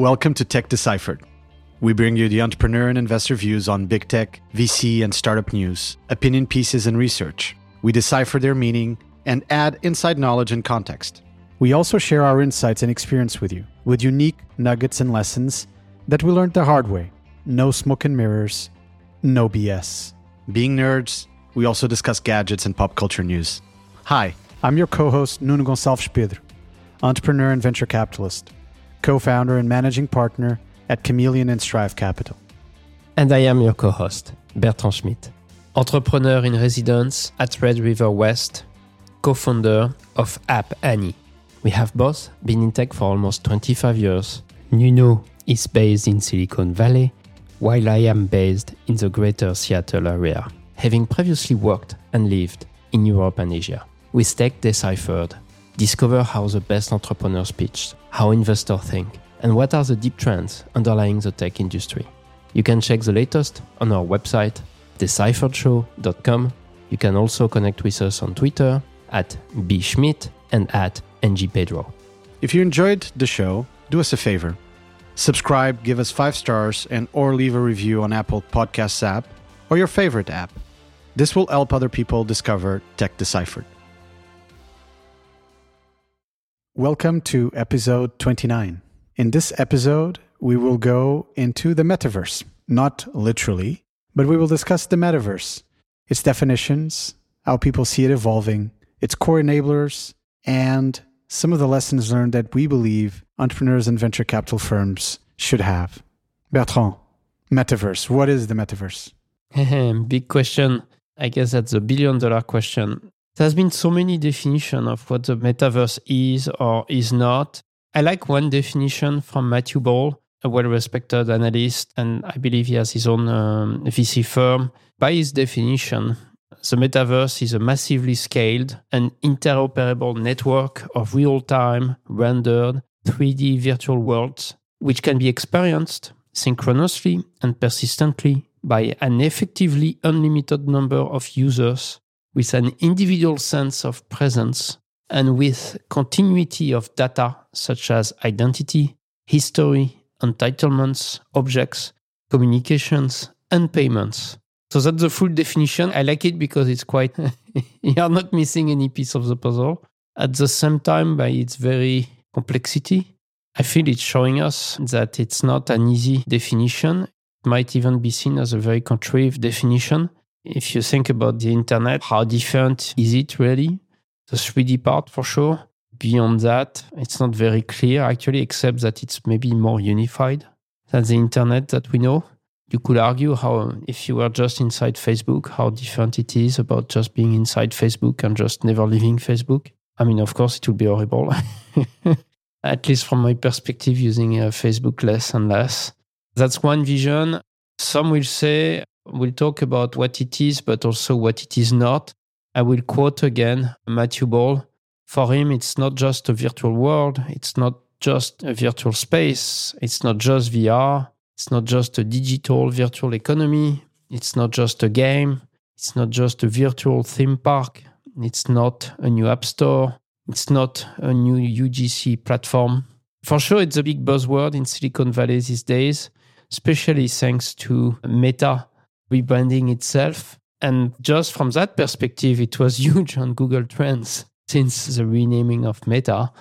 Welcome to Tech Deciphered. We bring you the entrepreneur and investor views on big tech, VC, and startup news, opinion pieces, and research. We decipher their meaning and add inside knowledge and context. We also share our insights and experience with you, with unique nuggets and lessons that we learned the hard way. No smoke and mirrors, no BS. Being nerds, we also discuss gadgets and pop culture news. Hi, I'm your co host, Nuno Gonçalves Pedro, entrepreneur and venture capitalist, co founder and managing partner at Chamaeleon and Strive Capital. And I am your co host, Bertrand Schmitt, entrepreneur in residence at Red River West, co founder of App Annie. We have both been in tech for almost 25 years. Nuno is based in Silicon Valley, while I am based in the greater Seattle area, having previously worked and lived in Europe and Asia. With Tech Deciphered, discover how the best entrepreneurs pitch, how investors think, and what are the deep trends underlying the tech industry. You can check the latest on our website, decipheredshow.com. You can also connect with us on Twitter at bschmitt and at ngpedro. If you enjoyed the show, do us a favor. Subscribe, give us five stars, and or leave a review on Apple Podcasts app or your favorite app. This will help other people discover Tech Deciphered. Welcome to episode 29. In this episode, we will go into the metaverse. Not literally, but we will discuss the metaverse, its definitions, how people see it evolving, its core enablers, and some of the lessons learned that we believe entrepreneurs and venture capital firms should have. Bertrand, metaverse. What is the metaverse? Big question. I guess that's a billion dollar question. There's been so many definitions of what the metaverse is or is not. I like one definition from Matthew Ball, a well respected analyst, and I believe he has his own um, VC firm. By his definition, the metaverse is a massively scaled and interoperable network of real time, rendered 3D virtual worlds, which can be experienced synchronously and persistently by an effectively unlimited number of users with an individual sense of presence and with continuity of data such as identity, history, entitlements, objects, communications, and payments. So that's the full definition. I like it because it's quite, you are not missing any piece of the puzzle. At the same time, by its very complexity, I feel it's showing us that it's not an easy definition. It might even be seen as a very contrived definition. If you think about the internet, how different is it really? The 3D part for sure. Beyond that, it's not very clear actually, except that it's maybe more unified than the internet that we know you could argue how if you were just inside Facebook, how different it is about just being inside Facebook and just never leaving Facebook. I mean, of course, it would be horrible. At least from my perspective, using uh, Facebook less and less. That's one vision. Some will say, we'll talk about what it is, but also what it is not. I will quote again Matthew Ball. For him, it's not just a virtual world, it's not just a virtual space, it's not just VR, it's not just a digital virtual economy. It's not just a game. It's not just a virtual theme park. It's not a new app store. It's not a new UGC platform. For sure, it's a big buzzword in Silicon Valley these days, especially thanks to Meta rebranding itself. And just from that perspective, it was huge on Google Trends since the renaming of Meta.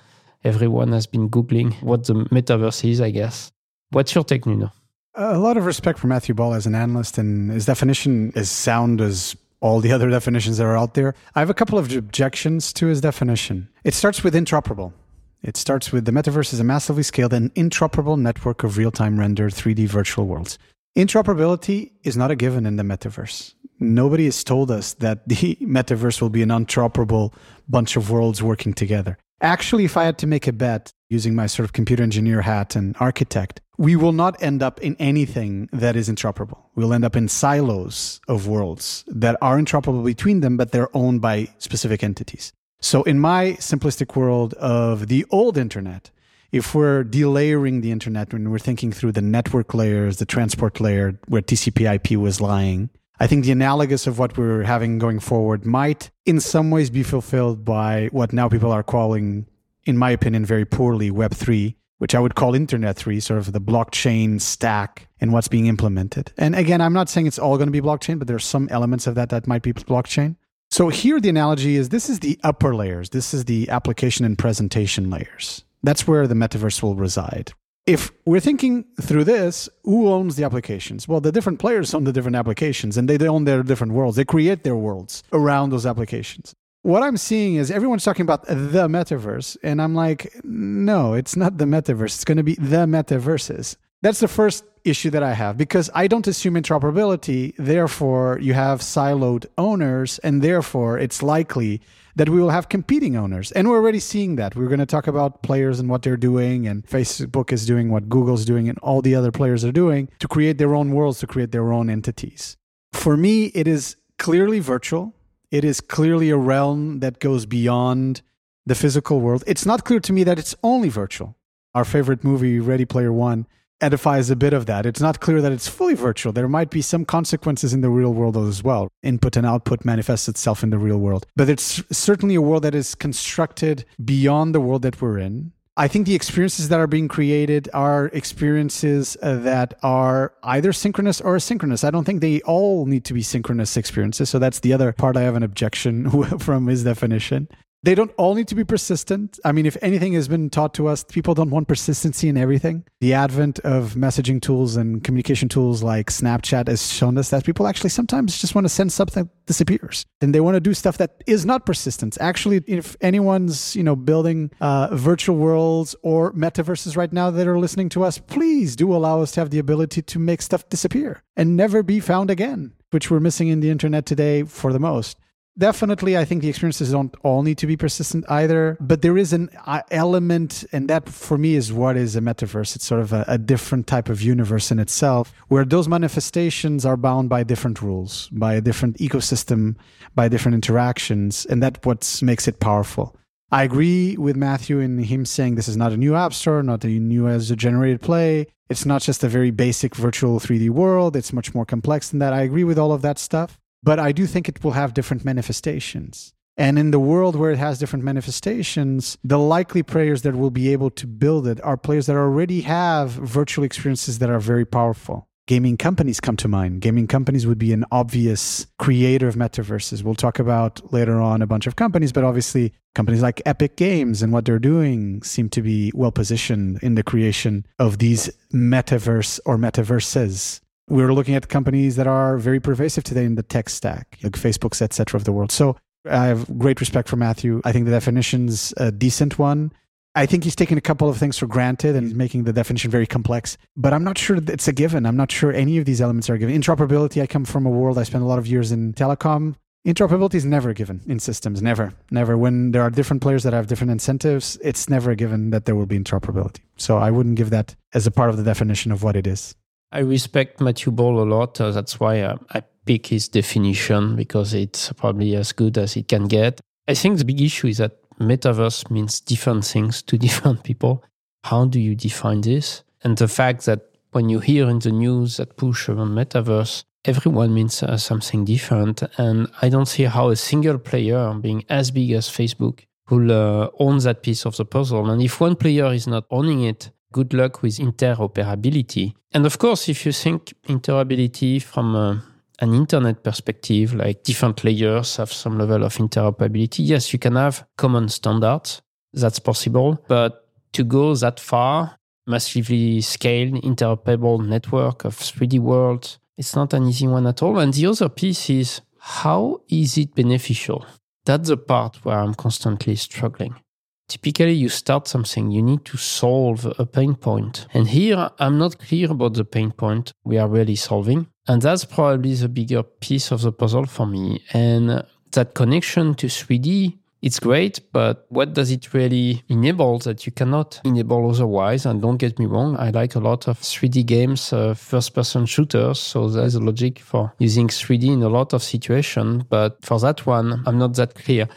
Everyone has been Googling what the metaverse is, I guess. What's your take, Nuno? A lot of respect for Matthew Ball as an analyst, and his definition is sound as all the other definitions that are out there. I have a couple of objections to his definition. It starts with interoperable. It starts with the metaverse is a massively scaled and interoperable network of real time rendered 3D virtual worlds. Interoperability is not a given in the metaverse. Nobody has told us that the metaverse will be an interoperable bunch of worlds working together. Actually, if I had to make a bet using my sort of computer engineer hat and architect, we will not end up in anything that is interoperable. We'll end up in silos of worlds that are interoperable between them, but they're owned by specific entities. So, in my simplistic world of the old internet, if we're delayering the internet when we're thinking through the network layers, the transport layer where TCP IP was lying, I think the analogous of what we're having going forward might, in some ways, be fulfilled by what now people are calling, in my opinion, very poorly Web3, which I would call Internet 3, sort of the blockchain stack and what's being implemented. And again, I'm not saying it's all going to be blockchain, but there's some elements of that that might be blockchain. So here the analogy is this is the upper layers. This is the application and presentation layers. That's where the metaverse will reside. If we're thinking through this, who owns the applications? Well, the different players own the different applications and they own their different worlds. They create their worlds around those applications what I'm seeing is everyone's talking about the metaverse, and I'm like, no, it's not the metaverse. It's going to be the metaverses. That's the first issue that I have because I don't assume interoperability. Therefore, you have siloed owners, and therefore, it's likely that we will have competing owners. And we're already seeing that. We're going to talk about players and what they're doing, and Facebook is doing what Google's doing, and all the other players are doing to create their own worlds, to create their own entities. For me, it is clearly virtual it is clearly a realm that goes beyond the physical world. It's not clear to me that it's only virtual. Our favorite movie, Ready Player One, edifies a bit of that. It's not clear that it's fully virtual. There might be some consequences in the real world as well. Input and output manifests itself in the real world. But it's certainly a world that is constructed beyond the world that we're in. I think the experiences that are being created are experiences uh, that are either synchronous or asynchronous. I don't think they all need to be synchronous experiences. So that's the other part I have an objection from his definition. They don't all need to be persistent. I mean, if anything has been taught to us, people don't want persistency in everything. The advent of messaging tools and communication tools like Snapchat has shown us that people actually sometimes just want to send something that disappears, and they want to do stuff that is not persistent. Actually, if anyone's you know building uh, virtual worlds or metaverses right now that are listening to us, please do allow us to have the ability to make stuff disappear and never be found again, which we're missing in the internet today for the most definitely i think the experiences don't all need to be persistent either but there is an element and that for me is what is a metaverse. It's sort of a, a, different type of universe in itself where those manifestations are bound by different rules by a different ecosystem by different interactions and that what makes it powerful. I agree with matthew in him saying this is not a new app store not a new as a generated play. It's not just a very basic virtual 3d world. It's much more complex than that. I agree with all of that stuff but I do think it will have different manifestations. And in the world where it has different manifestations, the likely players that will be able to build it are players that already have virtual experiences that are very powerful. Gaming companies come to mind. Gaming companies would be an obvious creator of metaverses. We'll talk about later on a bunch of companies, but obviously, companies like Epic Games and what they're doing seem to be well positioned in the creation of these metaverse or metaverses we're looking at companies that are very pervasive today in the tech stack, like Facebook's, et cetera, of the world. So I have great respect for Matthew. I think the definition's a decent one. I think he's taking a couple of things for granted and making the definition very complex, but I'm not sure it's a given. I'm not sure any of these elements are given. Interoperability, I come from a world, I spent a lot of years in telecom. Interoperability is never given in systems, never, never. When there are different players that have different incentives, it's never given that there will be interoperability. So I wouldn't give that as a part of the definition of what it is. I respect Matthew Ball a lot. Uh, that's why uh, I pick his definition because it's probably as good as it can get. I think the big issue is that metaverse means different things to different people. How do you define this? And the fact that when you hear in the news that push around metaverse, everyone means uh, something different. And I don't see how a single player being as big as Facebook will uh, own that piece of the puzzle. And if one player is not owning it, good luck with interoperability. And of course, if you think interoperability from uh, an internet perspective, like different layers have some level of interoperability, yes, you can have common standards. That's possible. But to go that far, massively scaled interoperable network of 3D worlds, it's not an easy one at all. And the other piece is how is it beneficial? That's the part where I'm constantly struggling typically you start something, you need to solve a pain point. And here I'm not clear about the pain point we are really solving. And that's probably the bigger piece of the puzzle for me. And that connection to 3D, it's great, but what does it really enable that you cannot enable otherwise? And don't get me wrong, I like a lot of 3D games, uh, first person shooters. So there's a logic for using 3D in a lot of situations. But for that one, I'm not that clear.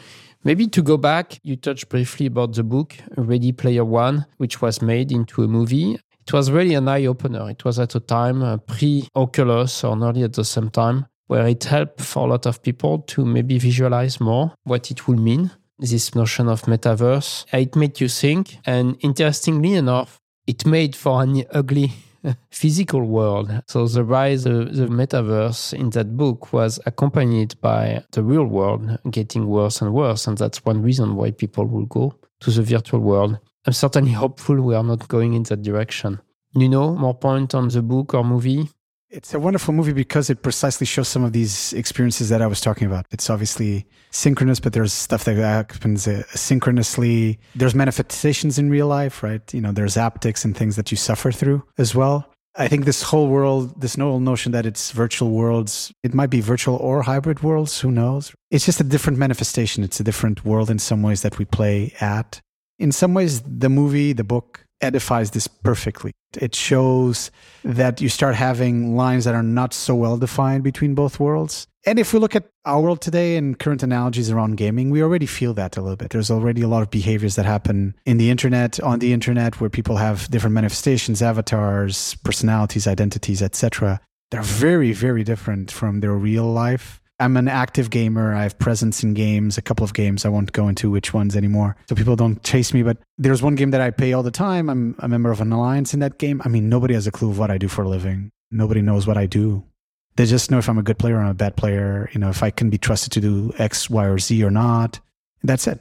Maybe to go back, you touched briefly about the book Ready Player One, which was made into a movie. It was really an eye opener. It was at a time uh, pre Oculus or nearly at the same time, where it helped for a lot of people to maybe visualize more what it would mean, this notion of metaverse. It made you think. And interestingly enough, it made for an ugly physical world. So the rise of the metaverse in that book was accompanied by the real world getting worse and worse. And that's one reason why people will go to the virtual world. I'm certainly hopeful we are not going in that direction. You know, more point on the book or movie? It's a wonderful movie because it precisely shows some of these experiences that I was talking about. It's obviously synchronous, but there's stuff that happens uh, asynchronously. There's manifestations in real life, right? You know, there's haptics and things that you suffer through as well. I think this whole world, this whole notion that it's virtual worlds, it might be virtual or hybrid worlds, who knows? It's just a different manifestation. It's a different world in some ways that we play at. In some ways, the movie, the book, edifies this perfectly. It shows that you start having lines that are not so well defined between both worlds. And if we look at our world today and current analogies around gaming, we already feel that a little bit. There's already a lot of behaviors that happen in the internet, on the internet, where people have different manifestations, avatars, personalities, identities, etc. They're very, very different from their real life. I'm an active gamer. I have presence in games, a couple of games. I won't go into which ones anymore. So people don't chase me. But there's one game that I play all the time. I'm a member of an alliance in that game. I mean, nobody has a clue of what I do for a living. Nobody knows what I do. They just know if I'm a good player or I'm a bad player, you know, if I can be trusted to do X, Y, or Z or not. That's it.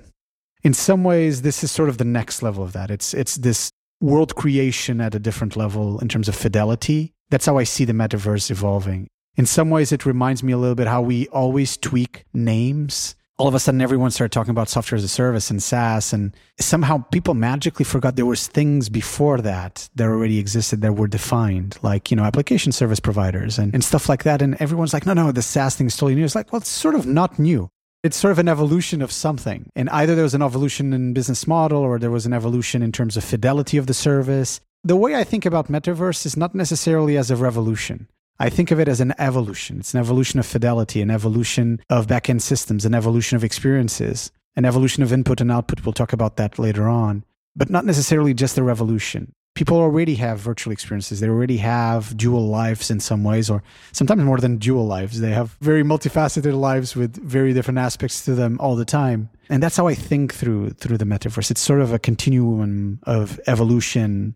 In some ways, this is sort of the next level of that. It's it's this world creation at a different level in terms of fidelity. That's how I see the metaverse evolving. In some ways, it reminds me a little bit how we always tweak names. All of a sudden, everyone started talking about software as a service and SaaS, and somehow people magically forgot there was things before that that already existed that were defined, like you know application service providers and, and stuff like that. And everyone's like, no, no, the SaaS thing is totally new. It's like, well, it's sort of not new. It's sort of an evolution of something. And either there was an evolution in business model or there was an evolution in terms of fidelity of the service. The way I think about metaverse is not necessarily as a revolution. I think of it as an evolution. It's an evolution of fidelity, an evolution of backend systems, an evolution of experiences, an evolution of input and output. We'll talk about that later on, but not necessarily just a revolution. People already have virtual experiences. They already have dual lives in some ways, or sometimes more than dual lives. They have very multifaceted lives with very different aspects to them all the time. And that's how I think through through the metaverse. It's sort of a continuum of evolution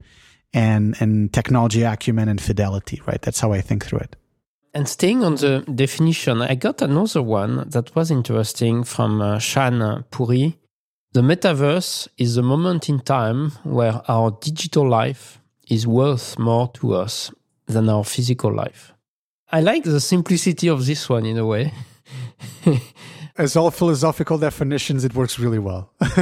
and and technology acumen and fidelity, right? That's how I think through it. And staying on the definition, I got another one that was interesting from uh, Shaan Puri. The metaverse is a moment in time where our digital life is worth more to us than our physical life. I like the simplicity of this one in a way. as all philosophical definitions, it works really well.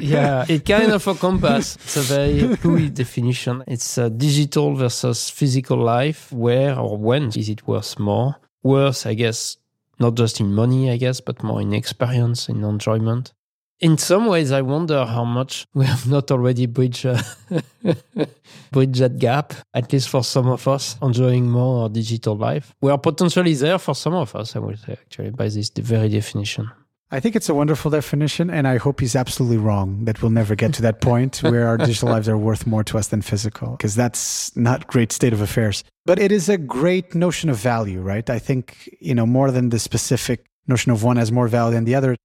yeah, it kind of encompasses it's a very fluid definition. It's a digital versus physical life. Where or when is it worth more? Worth, I guess, not just in money, I guess, but more in experience, in enjoyment in some ways, I wonder how much we have not already bridged, uh, bridged that gap, at least for some of us, enjoying more our digital life. We are potentially there for some of us, I would say, actually, by this very definition. I think it's a wonderful definition, and I hope he's absolutely wrong that we'll never get to that point where our digital lives are worth more to us than physical, because that's not great state of affairs. But it is a great notion of value, right? I think, you know, more than the specific notion of one has more value than the other,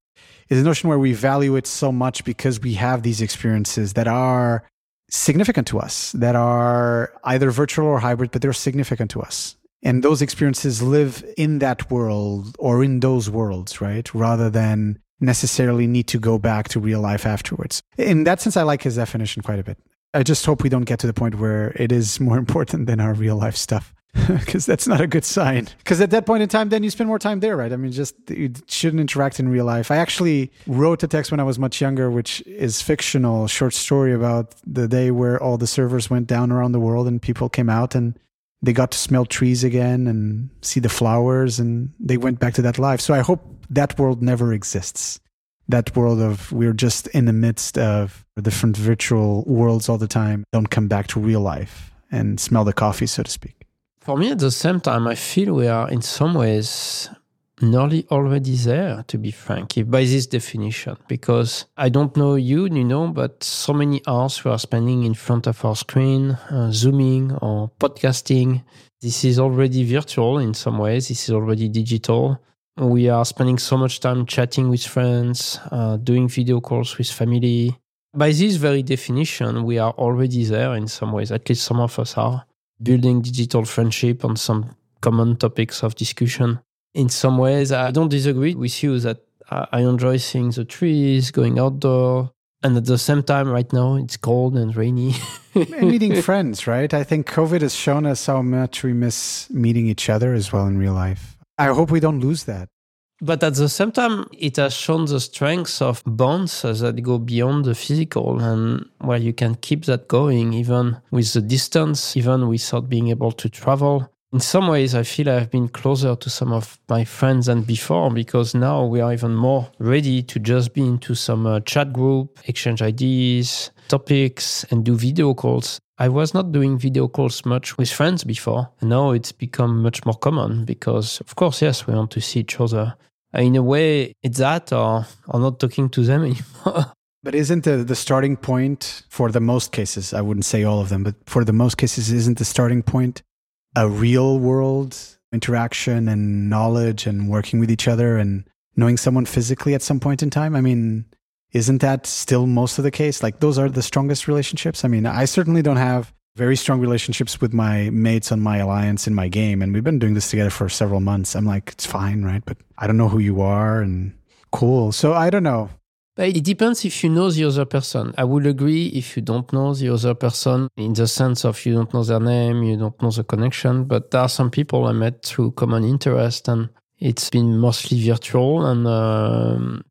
is the notion where we value it so much because we have these experiences that are significant to us, that are either virtual or hybrid, but they're significant to us. And those experiences live in that world or in those worlds, right? Rather than necessarily need to go back to real life afterwards. In that sense, I like his definition quite a bit. I just hope we don't get to the point where it is more important than our real life stuff because that's not a good sign. Because at that point in time, then you spend more time there, right? I mean, just you shouldn't interact in real life. I actually wrote a text when I was much younger, which is fictional, short story about the day where all the servers went down around the world and people came out and they got to smell trees again and see the flowers and they went back to that life. So I hope that world never exists. That world of we're just in the midst of different virtual worlds all the time. Don't come back to real life and smell the coffee, so to speak. For me, at the same time, I feel we are in some ways nearly already there, to be frank, if by this definition. Because I don't know you, you know, but so many hours we are spending in front of our screen, uh, zooming or podcasting. This is already virtual in some ways. This is already digital. We are spending so much time chatting with friends, uh, doing video calls with family. By this very definition, we are already there in some ways, at least some of us are, building digital friendship on some common topics of discussion. In some ways, I don't disagree with you that I enjoy seeing the trees, going outdoor, and at the same time right now it's cold and rainy. And meeting friends right? I think covid has shown us how much we miss meeting each other as well in real life. I hope we don't lose that but at the same time it has shown the strengths of bonds that go beyond the physical and where you can keep that going even with the distance even without being able to travel in some ways, I feel I've been closer to some of my friends than before because now we are even more ready to just be into some uh, chat group, exchange ideas, topics, and do video calls. I was not doing video calls much with friends before, and now it's become much more common because, of course, yes, we want to see each other. Uh, in a way, it's that or, or not talking to them anymore. But isn't the, the starting point for the most cases, I wouldn't say all of them, but for the most cases, isn't the starting point a real world interaction and knowledge and working with each other and knowing someone physically at some point in time? I mean, isn't that still most of the case? Like, those are the strongest relationships. I mean, I certainly don't have very strong relationships with my mates on my alliance in my game. And we've been doing this together for several months. I'm like, it's fine, right? But I don't know who you are and cool. So I don't know. But it depends if you know the other person. I would agree if you don't know the other person in the sense of you don't know their name, you don't know the connection. But there are some people I met through common interest and it's been mostly virtual. And um,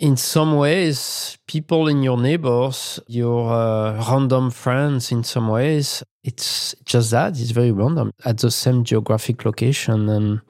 in some ways, people in your neighbors, your uh, random friends, in some ways, it's just that. It's very random at the same geographic location. And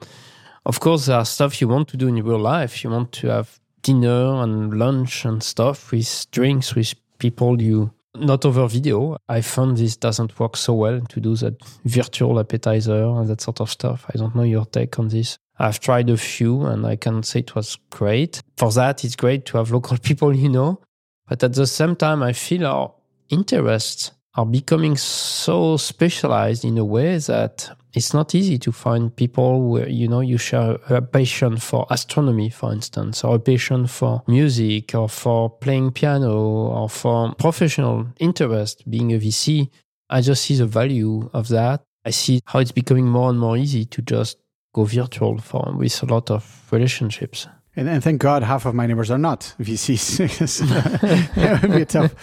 of course, there are stuff you want to do in real life. You want to have dinner and lunch and stuff with drinks with people you not over video. I found this doesn't work so well to do that virtual appetizer and that sort of stuff. I don't know your take on this. I've tried a few and I can say it was great. For that, it's great to have local people you know. But at the same time, I feel our interests are becoming so specialized in a way that it's not easy to find people where you know you share a passion for astronomy for instance or a passion for music or for playing piano or for professional interest being a vc i just see the value of that i see how it's becoming more and more easy to just go virtual for with a lot of relationships and, and, thank God, half of my neighbors are not VCs. it would be a tough,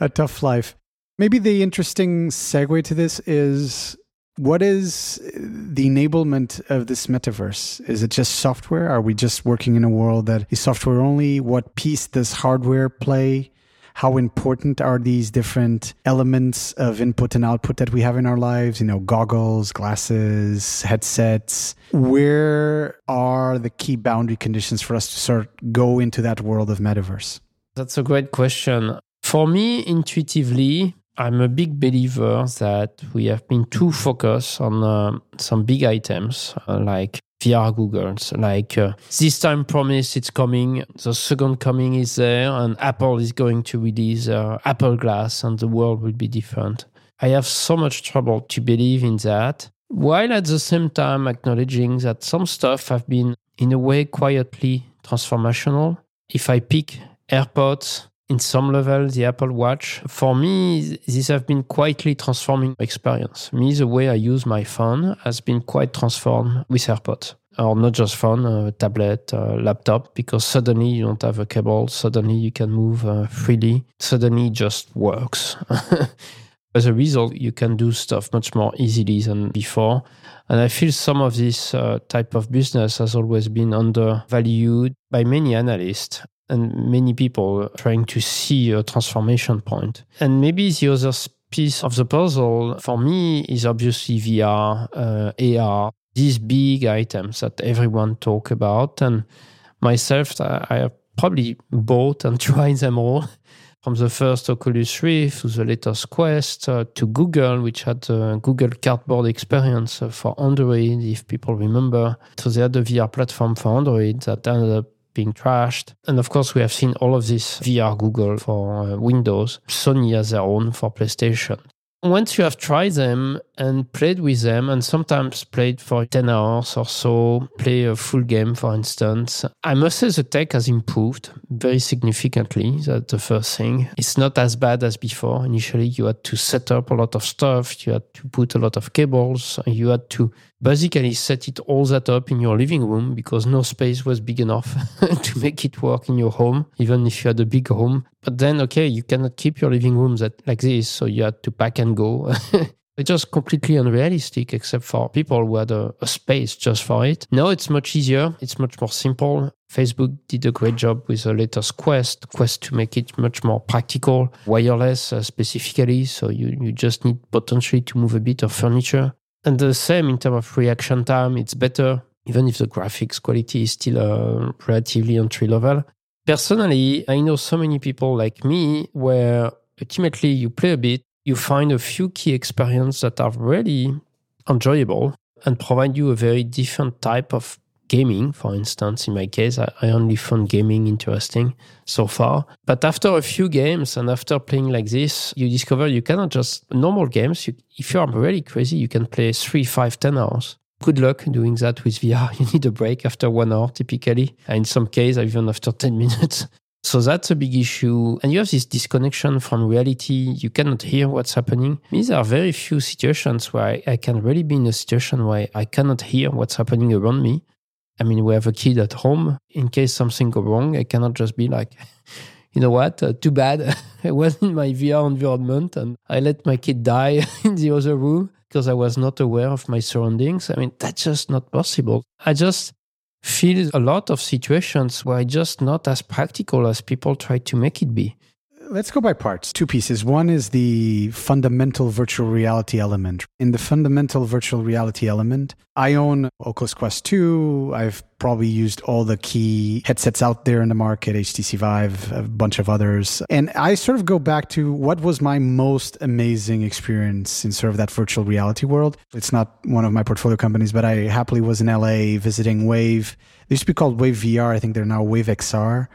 a tough life. Maybe the interesting segue to this is what is the enablement of this metaverse? Is it just software? Are we just working in a world that is software only? What piece does hardware play? How important are these different elements of input and output that we have in our lives? You know, goggles, glasses, headsets. Where are the key boundary conditions for us to sort go into that world of metaverse? That's a great question. For me, intuitively, I'm a big believer that we have been too focused on uh, some big items uh, like VR Googles, like uh, this time promise it's coming, the second coming is there, and Apple is going to release uh, Apple Glass and the world will be different. I have so much trouble to believe in that, while at the same time acknowledging that some stuff have been, in a way, quietly transformational. If I pick AirPods, in some level the Apple Watch. For me, these have been quietly transforming experience. Me, the way I use my phone has been quite transformed with AirPods. Or not just phone, uh, tablet, uh, laptop, because suddenly you don't have a cable, suddenly you can move uh, freely, suddenly it just works. As a result, you can do stuff much more easily than before. And I feel some of this uh, type of business has always been undervalued by many analysts and many people trying to see a transformation point. And maybe the other piece of the puzzle for me is obviously VR, uh, AR, these big items that everyone talk about. And myself, I have probably bought and tried them all. From the first Oculus Rift to the latest Quest uh, to Google, which had the Google Cardboard experience uh, for Android, if people remember. So they had a VR platform for Android that ended up being trashed. And of course, we have seen all of this VR Google for uh, Windows. Sony has their own for PlayStation. once you have tried them and played with them, and sometimes played for 10 hours or so, play a full game, for instance, I must say the tech has improved very significantly. That's the first thing. It's not as bad as before. Initially, you had to set up a lot of stuff, you had to put a lot of cables, you had to basically set it all that up in your living room because no space was big enough to make it work in your home, even if you had a big home. But then, okay, you cannot keep your living room that like this, so you had to pack and go. it's just completely unrealistic, except for people who had a, a space just for it. Now it's much easier. It's much more simple. Facebook did a great job with the latest Quest, Quest to make it much more practical, wireless uh, specifically. So you, you just need potentially to move a bit of furniture. And the same in terms of reaction time, it's better, even if the graphics quality is still uh, relatively entry level. Personally, I know so many people like me where ultimately you play a bit, you find a few key experiences that are really enjoyable and provide you a very different type of gaming, for instance. In my case, I, I, only found gaming interesting so far. But after a few games and after playing like this, you discover you cannot just normal games. You, if you are really crazy, you can play three, five, ten hours. Good luck doing that with VR. You need a break after one hour typically. And in some cases, even after 10 minutes. So that's a big issue. And you have this disconnection from reality. You cannot hear what's happening. These are very few situations where I, I can really be in a situation where I cannot hear what's happening around me. I mean, we have a kid at home. In case something go wrong, I cannot just be like, you know what? Uh, too bad. I was in my VR environment and I let my kid die in the other room because I was not aware of my surroundings. I mean, that's just not possible. I just feel a lot of situations where it's just not as practical as people try to make it be. Let's go by parts. Two pieces. One is the fundamental virtual reality element. In the fundamental virtual reality element, I own Oculus Quest 2. I've probably used all the key headsets out there in the market, HTC Vive, a bunch of others. And I sort of go back to what was my most amazing experience in sort of that virtual reality world. It's not one of my portfolio companies, but I happily was in LA visiting Wave. They used to be called Wave VR. I think they're now Wave XR.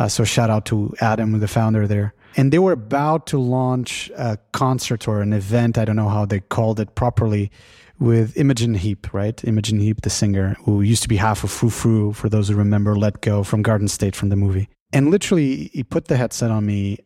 Uh, so shout out to Adam, the founder there. And they were about to launch a concert or an event. I don't know how they called it properly with Imogen Heap, right? Imogen Heap, the singer who used to be half of Frou Frou, for those who remember Let Go from Garden State from the movie. And literally, he put the headset on me.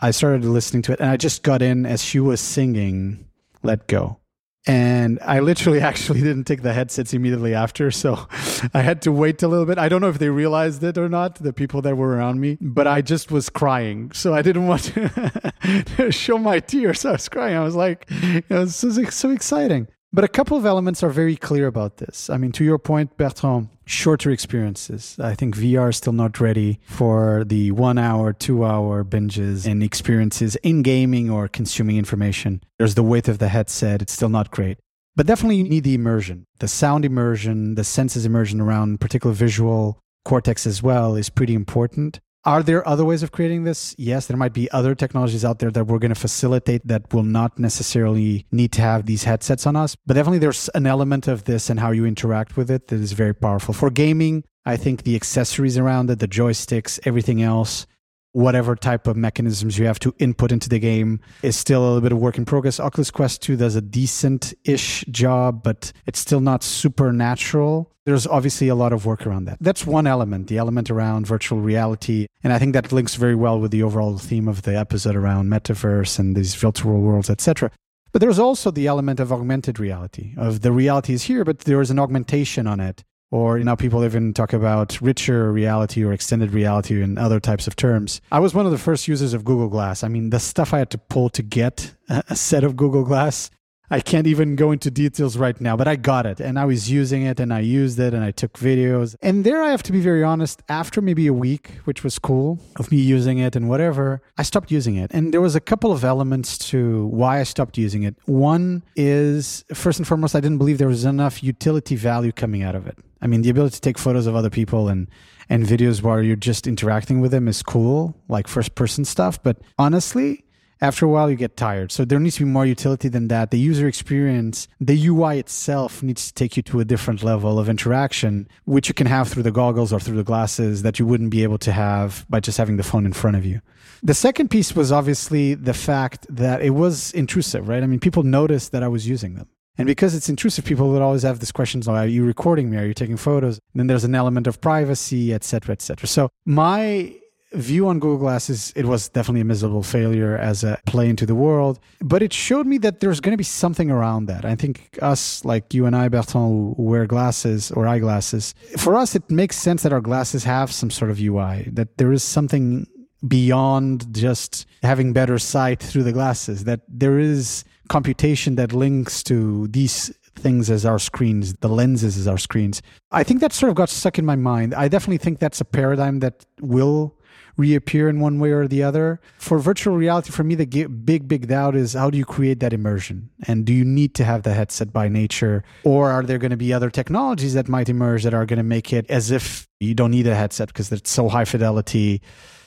I started listening to it and I just got in as she was singing Let Go. And I literally actually didn't take the headsets immediately after. So I had to wait a little bit. I don't know if they realized it or not, the people that were around me, but I just was crying. So I didn't want to show my tears. I was crying. I was like, it was so, so exciting. But a couple of elements are very clear about this. I mean, to your point, Bertrand, shorter experiences. I think VR is still not ready for the one hour, two hour binges and experiences in gaming or consuming information. There's the weight of the headset, it's still not great. But definitely you need the immersion. The sound immersion, the senses immersion around particular visual cortex as well is pretty important. Are there other ways of creating this? Yes, there might be other technologies out there that we're going to facilitate that will not necessarily need to have these headsets on us. But definitely there's an element of this and how you interact with it that is very powerful. For gaming, I think the accessories around it, the joysticks, everything else whatever type of mechanisms you have to input into the game is still a little bit of work in progress. Oculus Quest 2 does a decent ish job, but it's still not supernatural. There's obviously a lot of work around that. That's one element, the element around virtual reality. And I think that links very well with the overall theme of the episode around metaverse and these virtual worlds, etc. But there's also the element of augmented reality, of the reality is here, but there is an augmentation on it or you know people even talk about richer reality or extended reality and other types of terms i was one of the first users of google glass i mean the stuff i had to pull to get a set of google glass I can't even go into details right now, but I got it and I was using it and I used it and I took videos. And there I have to be very honest, after maybe a week, which was cool of me using it and whatever, I stopped using it. And there was a couple of elements to why I stopped using it. One is first and foremost, I didn't believe there was enough utility value coming out of it. I mean, the ability to take photos of other people and and videos where you're just interacting with them is cool, like first person stuff, but honestly, after a while you get tired. So there needs to be more utility than that. The user experience, the UI itself needs to take you to a different level of interaction, which you can have through the goggles or through the glasses that you wouldn't be able to have by just having the phone in front of you. The second piece was obviously the fact that it was intrusive, right? I mean, people noticed that I was using them. And because it's intrusive, people would always have this question: oh, Are you recording me? Are you taking photos? And then there's an element of privacy, et cetera, et cetera. So my view on Google Glass is it was definitely a miserable failure as a play into the world, but it showed me that there's going to be something around that. I think us, like you and I, Bertrand, wear glasses or eyeglasses, for us, it makes sense that our glasses have some sort of UI, that there is something beyond just having better sight through the glasses, that there is computation that links to these things as our screens, the lenses as our screens. I think that sort of got stuck in my mind. I definitely think that's a paradigm that will reappear in one way or the other. For virtual reality, for me, the big, big doubt is how do you create that immersion? And do you need to have the headset by nature? Or are there going to be other technologies that might emerge that are going to make it as if you don't need a headset because it's so high fidelity?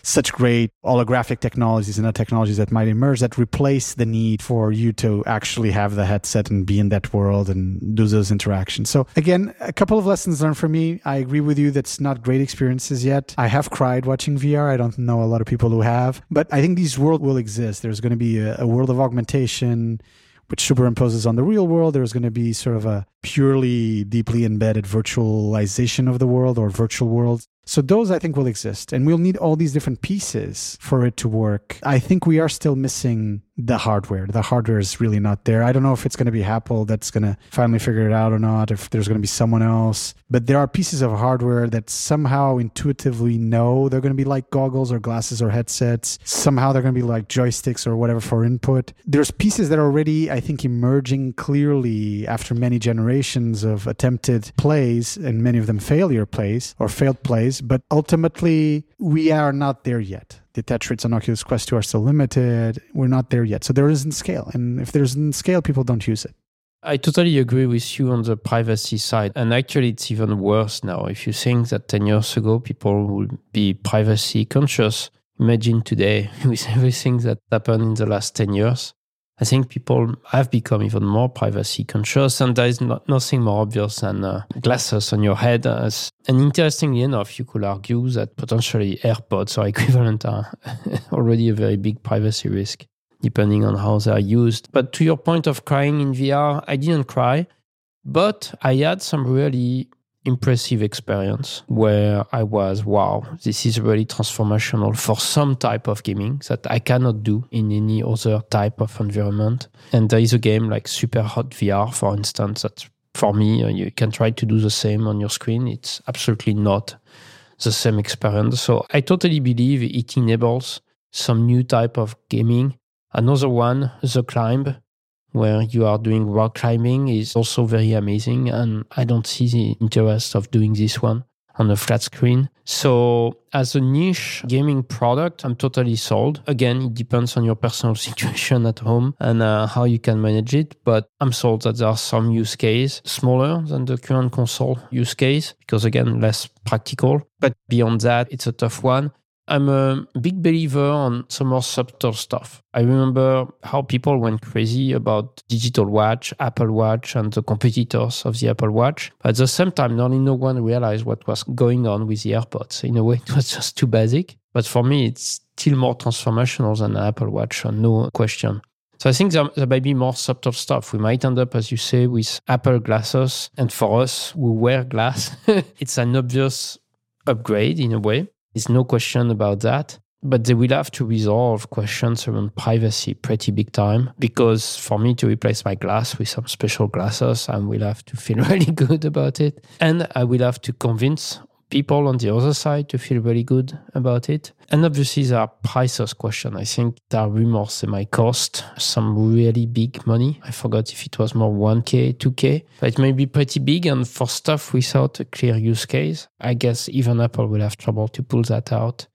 Such great holographic technologies and other technologies that might emerge that replace the need for you to actually have the headset and be in that world and do those interactions. So again, a couple of lessons learned for me. I agree with you that's not great experiences yet. I have cried watching VR. I don't know a lot of people who have, but I think these world will exist. There's going to be a, a world of augmentation which superimposes on the real world. There's going to be sort of a purely deeply embedded virtualization of the world or virtual worlds. So those I think will exist and we'll need all these different pieces for it to work. I think we are still missing the hardware. The hardware is really not there. I don't know if it's going to be Apple that's going to finally figure it out or not, if there's going to be someone else. But there are pieces of hardware that somehow intuitively know they're going to be like goggles or glasses or headsets. Somehow they're going to be like joysticks or whatever for input. There's pieces that are already, I think, emerging clearly after many generations of attempted plays and many of them failure plays or failed plays. But ultimately, we are not there yet the rates on Oculus Quest 2 are still limited. We're not there yet. So there isn't scale. And if there isn't scale, people don't use it. I totally agree with you on the privacy side. And actually, it's even worse now. If you think that 10 years ago people would be privacy conscious, imagine today with everything that happened in the last 10 years. I think people have become even more privacy conscious, and there is not, nothing more obvious than uh, glasses on your head. As, and interestingly enough, you could argue that potentially AirPods or equivalent are already a very big privacy risk, depending on how they are used. But to your point of crying in VR, I didn't cry, but I had some really impressive experience where I was, wow, this is really transformational for some type of gaming that I cannot do in any other type of environment. And there is a game like Super Hot VR, for instance, that for me, uh, you can try to do the same on your screen. It's absolutely not the same experience. So I totally believe it enables some new type of gaming. Another one, The Climb, where you are doing rock climbing is also very amazing. And I don't see the interest of doing this one on a flat screen. So, as a niche gaming product, I'm totally sold. Again, it depends on your personal situation at home and uh, how you can manage it. But I'm sold that there are some use case smaller than the current console use case because, again, less practical. But beyond that, it's a tough one. I'm a big believer on some more subtle stuff. I remember how people went crazy about digital watch, Apple Watch, and the competitors of the Apple Watch. But at the same time, nearly no one realized what was going on with the AirPods. In a way, it was just too basic. But for me, it's still more transformational than an Apple Watch, uh, no question. So I think there, there might be more subtle stuff. We might end up, as you say, with Apple glasses. And for us we wear glass, it's an obvious upgrade in a way. There's no question about that. But they will have to resolve questions around privacy pretty big time because for me to replace my glass with some special glasses, I will have to feel really good about it. And I will have to convince people on the other side to feel really good about it. And obviously, there are prices question. I think there are rumors they might cost some really big money. I forgot if it was more 1K, 2K, but it may be pretty big. And for stuff without a clear use case, I guess even Apple will have trouble to pull that out.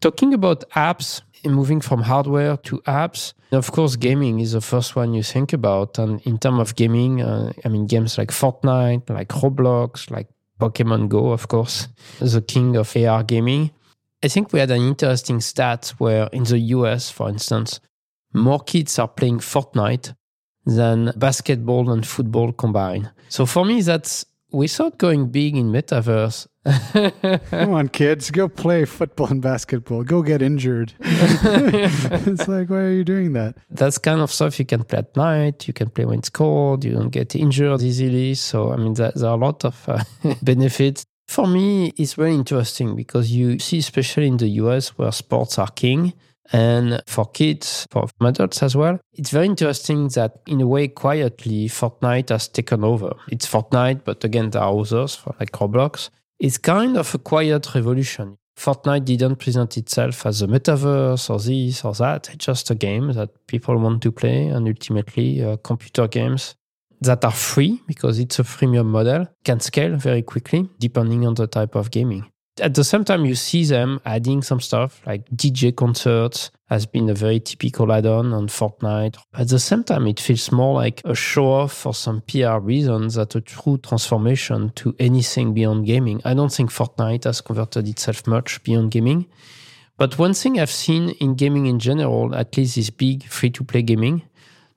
Talking about apps, moving from hardware to apps, of course, gaming is the first one you think about. And in terms of gaming, uh, I mean, games like Fortnite, like Roblox, like Pokemon Go, of course, the king of AR gaming. I think we had an interesting stat where in the US, for instance, more kids are playing Fortnite than basketball and football combined. So for me, that's without going big in metaverse. Come on, kids, go play football and basketball. Go get injured. it's like, why are you doing that? That's kind of stuff you can play at night. You can play when it's cold. You don't get injured easily. So, I mean, there, there are a lot of uh, benefits. For me, it's very interesting because you see, especially in the US, where sports are king, and for kids, for adults as well, it's very interesting that in a way, quietly, Fortnite has taken over. It's Fortnite, but again, there are others like Roblox. It's kind of a quiet revolution. Fortnite didn't present itself as a metaverse or this or that. It's just a game that people want to play, and ultimately, uh, computer games that are free because it's a freemium model can scale very quickly depending on the type of gaming at the same time, you see them adding some stuff like DJ concerts has been a very typical add-on on Fortnite. At the same time, it feels more like a show-off for some PR reasons than a true transformation to anything beyond gaming. I don't think Fortnite has converted itself much beyond gaming. But one thing I've seen in gaming in general, at least this big free-to-play gaming,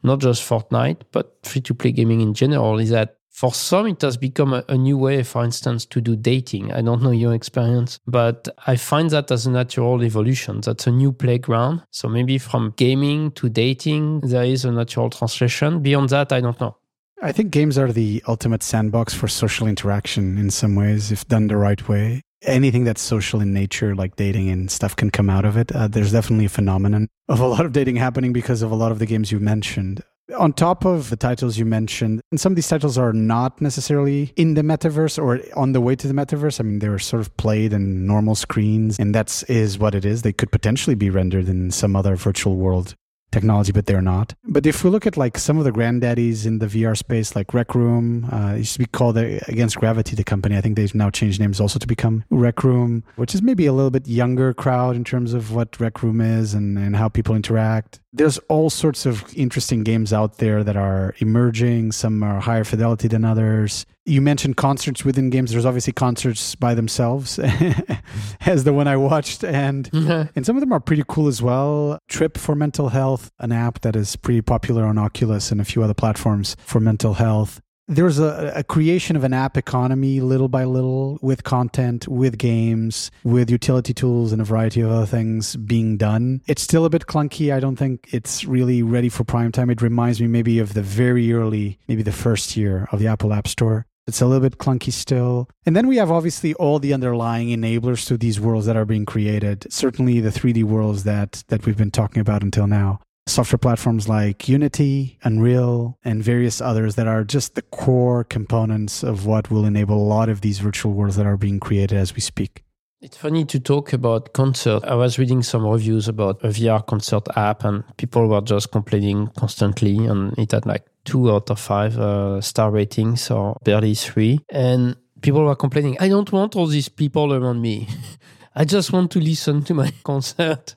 not just Fortnite, but free-to-play gaming in general, is that for some, it has become a, a, new way, for instance, to do dating. I don't know your experience, but I find that as a natural evolution. That's a new playground. So maybe from gaming to dating, there is a natural translation. Beyond that, I don't know. I think games are the ultimate sandbox for social interaction in some ways, if done the right way. Anything that's social in nature, like dating and stuff, can come out of it. Uh, there's definitely a phenomenon of a lot of dating happening because of a lot of the games you mentioned. On top of the titles you mentioned, and some of these titles are not necessarily in the metaverse or on the way to the metaverse. I mean, they're sort of played in normal screens, and that's is what it is. They could potentially be rendered in some other virtual world technology, but they're not. But if we look at like some of the granddaddies in the VR space, like Rec Room, uh, it used to be called uh, Against Gravity, the company. I think they've now changed names also to become Rec Room, which is maybe a little bit younger crowd in terms of what Rec Room is and, and how people interact. There's all sorts of interesting games out there that are emerging. Some are higher fidelity than others you mentioned concerts within games. There's obviously concerts by themselves, as the one I watched, and and some of them are pretty cool as well. Tripp for mental health, an app that is pretty popular on Oculus and a few other platforms for mental health there's a, a, creation of an app economy little by little with content, with games, with utility tools, and a variety of other things being done. It's still a bit clunky. I don't think it's really ready for prime time. It reminds me maybe of the very early, maybe the first year of the Apple App Store. It's a little bit clunky still. And then we have obviously all the underlying enablers to these worlds that are being created. Certainly the 3D worlds that that we've been talking about until now. Software platforms like Unity, Unreal, and various others that are just the core components of what will enable a lot of these virtual worlds that are being created as we speak. It's funny to talk about concert. I was reading some reviews about a VR concert app, and people were just complaining constantly, and it had like two out of five uh, star ratings or barely three. And people were complaining, I don't want all these people around me. I just want to listen to my concert.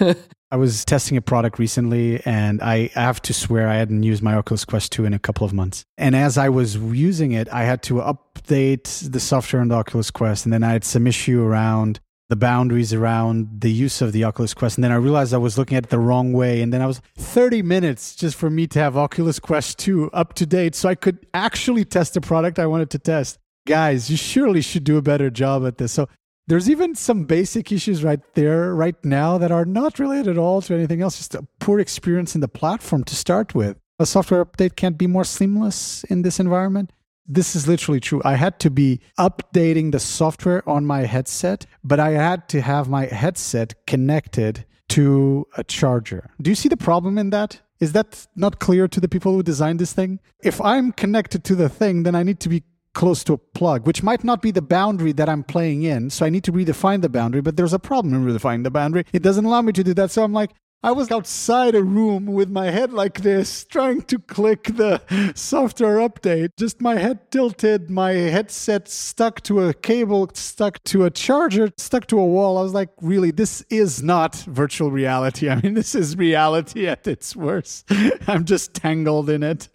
I was testing a product recently and I have to swear I hadn't used my Oculus Quest 2 in a couple of months. And as I was using it, I had to update the software on the Oculus Quest and then I had some issue around the boundaries around the use of the Oculus Quest. And then I realized I was looking at it the wrong way. And then I was 30 minutes just for me to have Oculus Quest 2 up to date so I could actually test the product I wanted to test. Guys, you surely should do a better job at this. So there's even some basic issues right there, right now, that are not related at all to anything else, just a poor experience in the platform to start with. A software update can't be more seamless in this environment this is literally true. I had to be updating the software on my headset, but I had to have my headset connected to a charger. Do you see the problem in that? Is that not clear to the people who designed this thing? If I'm connected to the thing, then I need to be close to a plug, which might not be the boundary that I'm playing in. So I need to redefine the boundary, but there's a problem in redefining the boundary. It doesn't allow me to do that. So I'm like, I was outside a room with my head like this, trying to click the software update. Just my head tilted, my headset stuck to a cable, stuck to a charger, stuck to a wall. I was like, really, this is not virtual reality. I mean, this is reality at its worst. I'm just tangled in it.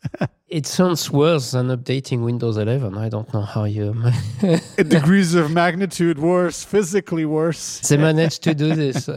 It sounds worse than updating Windows 11. I don't know how you. Um, degrees of magnitude worse, physically worse. They managed to do this.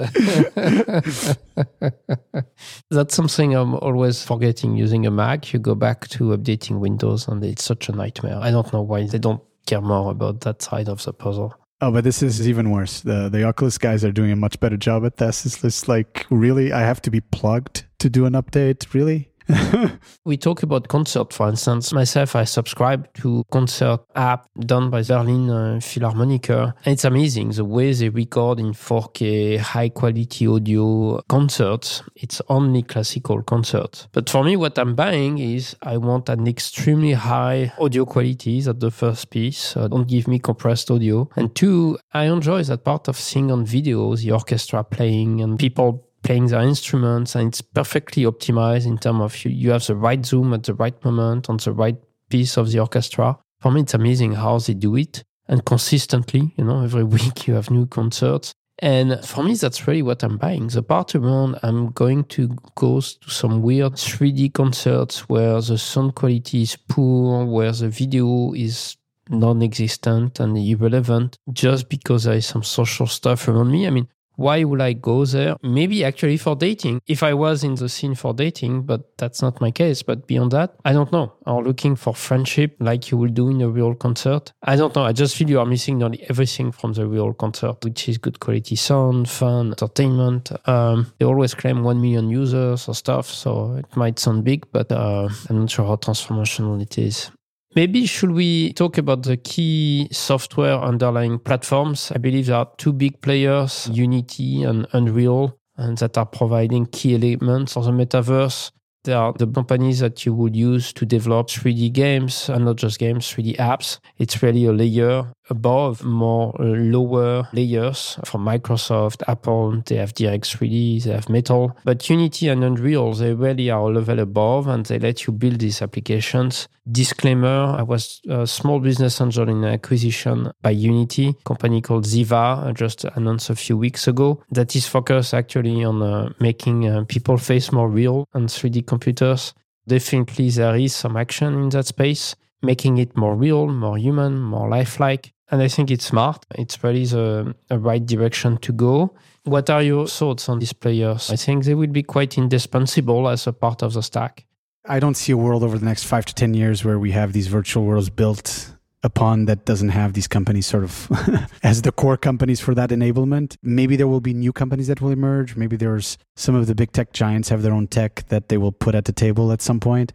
That's something I'm always forgetting using a Mac. You go back to updating Windows, and it's such a nightmare. I don't know why they don't care more about that side of the puzzle. Oh, but this is even worse. The the Oculus guys are doing a much better job at this. It's just like really, I have to be plugged to do an update. Really? we talk about concert, for instance. Myself, I subscribe to concert app done by Berlin uh, Philharmoniker. And it's amazing the way they record in 4K, high quality audio concerts. It's only classical concerts. But for me, what I'm buying is I want an extremely high audio quality. That's the first piece. Uh, don't give me compressed audio. And two, I enjoy that part of seeing on videos the orchestra playing and people playing their instruments and it's perfectly optimized in terms of you, you have the right zoom at the right moment on the right piece of the orchestra. For me, it's amazing how they do it and consistently, you know, every week you have new concerts. And for me, that's really what I'm buying. The part around, I'm going to go to some weird 3D concerts where the sound quality is poor, where the video is non existent and irrelevant just because there is some social stuff around me. I mean, why would I go there? Maybe actually for dating, if I was in the scene for dating, but that's not my case. But beyond that, I don't know. Or looking for friendship like you will do in a real concert. I don't know. I just feel you are missing nearly everything from the real concert, which is good quality sound, fun, entertainment. Um, they always claim 1 million users or stuff. So it might sound big, but uh, I'm not sure how transformational it is. Maybe should we talk about the key software underlying platforms? I believe there are two big players, Unity and Unreal, and that are providing key elements for the metaverse. They are the companies that you would use to develop 3D games and not just games, 3D apps. It's really a layer above more uh, lower layers from Microsoft, Apple. They have DirectX 3D, they have Metal. But Unity and Unreal, they really are a level above and they let you build these applications. Disclaimer, I was a small business angel in an acquisition by Unity, company called Ziva, just announced a few weeks ago, that is focused actually on uh, making uh, people face more real and 3D computers. Definitely there is some action in that space making it more real, more human, more lifelike. And I think it's smart. It's really the, the right direction to go. What are your thoughts on these players? I think they will be quite indispensable as a part of the stack. I don't see a world over the next five to 10 years where we have these virtual worlds built upon that doesn't have these companies sort of as the core companies for that enablement. Maybe there will be new companies that will emerge. Maybe there's some of the big tech giants have their own tech that they will put at the table at some point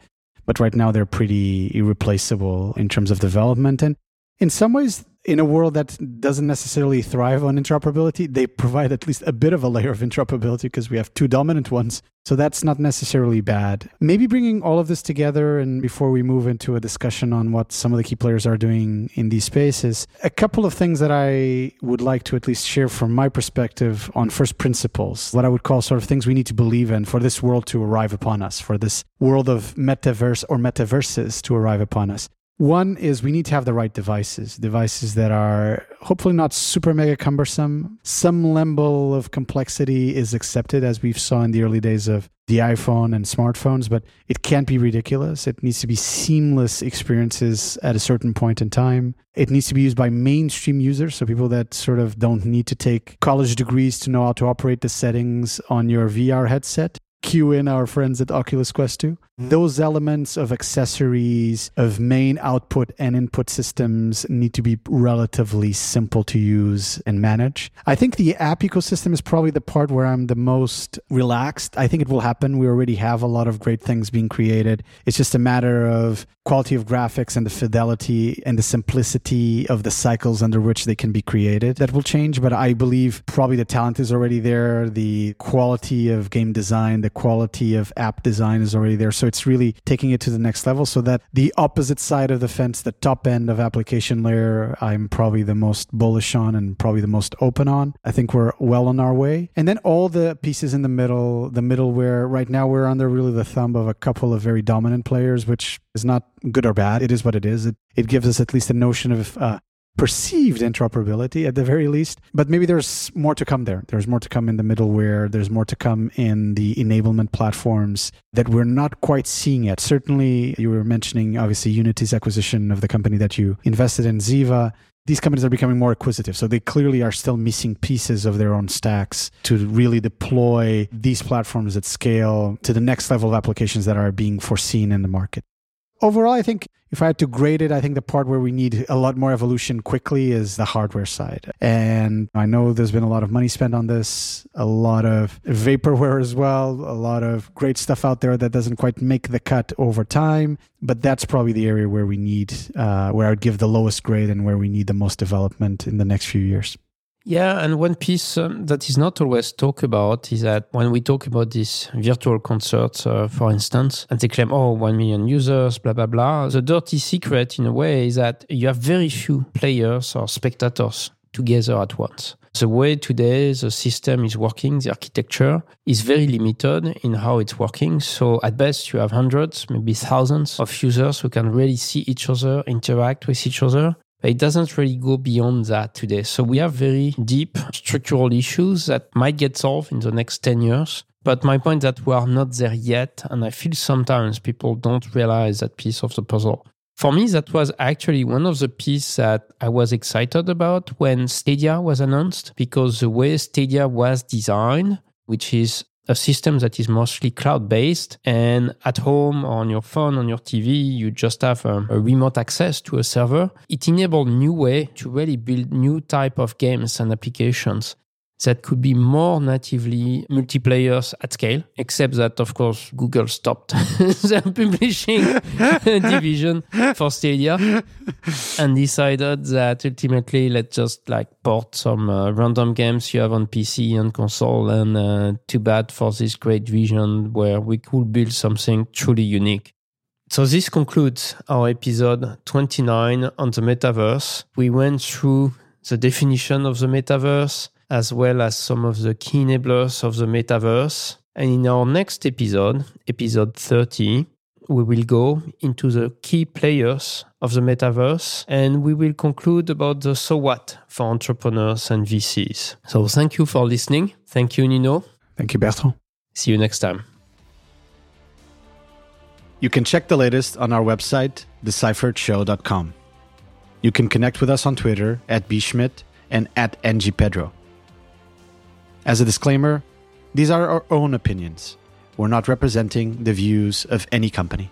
but right now they're pretty irreplaceable in terms of development. And in some ways, in a world that doesn't necessarily thrive on interoperability, they provide at least a bit of a layer of interoperability because we have two dominant ones. So that's not necessarily bad. Maybe bringing all of this together, and before we move into a discussion on what some of the key players are doing in these spaces, a couple of things that I would like to at least share from my perspective on first principles, what I would call sort of things we need to believe in for this world to arrive upon us, for this world of metaverse or metaverses to arrive upon us. One is we need to have the right devices, devices that are hopefully not super mega cumbersome. Some level of complexity is accepted, as we've saw in the early days of the iPhone and smartphones, but it can't be ridiculous. It needs to be seamless experiences at a certain point in time. It needs to be used by mainstream users, so people that sort of don't need to take college degrees to know how to operate the settings on your VR headset cue in our friends at Oculus Quest 2. Mm-hmm. Those elements of accessories, of main output and input systems need to be relatively simple to use and manage. I think the app ecosystem is probably the part where I'm the most relaxed. I think it will happen. We already have a lot of great things being created. It's just a matter of quality of graphics and the fidelity and the simplicity of the cycles under which they can be created that will change. But I believe probably the talent is already there. The quality of game design, the quality of app design is already there. So it's really taking it to the next level so that the opposite side of the fence, the top end of application layer, I'm probably the most bullish on and probably the most open on. I think we're well on our way. And then all the pieces in the middle, the middleware, right now we're under really the thumb of a couple of very dominant players, which is not good or bad. It is what it is. It, it gives us at least a notion of uh, perceived interoperability at the very least. But maybe there's more to come there. There's more to come in the middleware. There's more to come in the enablement platforms that we're not quite seeing yet. Certainly, you were mentioning obviously Unity's acquisition of the company that you invested in, Ziva these companies are becoming more acquisitive. So they clearly are still missing pieces of their own stacks to really deploy these platforms at scale to the next level of applications that are being foreseen in the market overall, I think if I had to grade it, I think the part where we need a lot more evolution quickly is the hardware side. And I know there's been a lot of money spent on this, a lot of vaporware as well, a lot of great stuff out there that doesn't quite make the cut over time. But that's probably the area where we need, uh, where I would give the lowest grade and where we need the most development in the next few years. Yeah, and one piece um, that is not always talked about is that when we talk about these virtual concerts, uh, for instance, and they claim, oh, 1 million users, blah, blah, blah, the dirty secret in a way is that you have very few players or spectators together at once. The way today the system is working, the architecture is very limited in how it's working. So at best, you have hundreds, maybe thousands of users who can really see each other, interact with each other. It doesn't really go beyond that today. So we have very deep structural issues that might get solved in the next 10 years. But my point is that we are not there yet. And I feel sometimes people don't realize that piece of the puzzle. For me, that was actually one of the pieces that I was excited about when Stadia was announced, because the way Stadia was designed, which is a system that is mostly cloud based and at home on your phone on your tv you just have a, um, a, remote access to a server. It enabled new way to really build new type of games and applications that could be more natively multiplayers at scale, except that, of course, Google stopped their publishing division for Stadia and decided that ultimately let's just like port some uh, random games you have on PC and console. And uh, too bad for this great vision where we could build something truly unique. So this concludes our episode 29 on the metaverse. We went through the definition of the metaverse, as well as some of the key enablers of the metaverse. And in our next episode, episode 30, we will go into the key players of the metaverse and we will conclude about the so what for entrepreneurs and VCs. So thank you for listening. Thank you, Nuno. Thank you, Bertrand. See you next time. You can check the latest on our website, decipheredshow.com. You can connect with us on Twitter at bschmitt and at ngpedro. As a disclaimer, these are our own opinions. We're not representing the views of any company.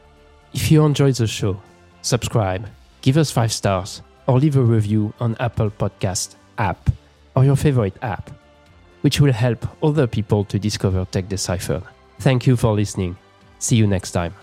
If you enjoyed the show, subscribe, give us five stars, or leave a review on Apple Podcast app or your favorite app, which will help other people to discover Tech Deciphered. Thank you for listening. See you next time.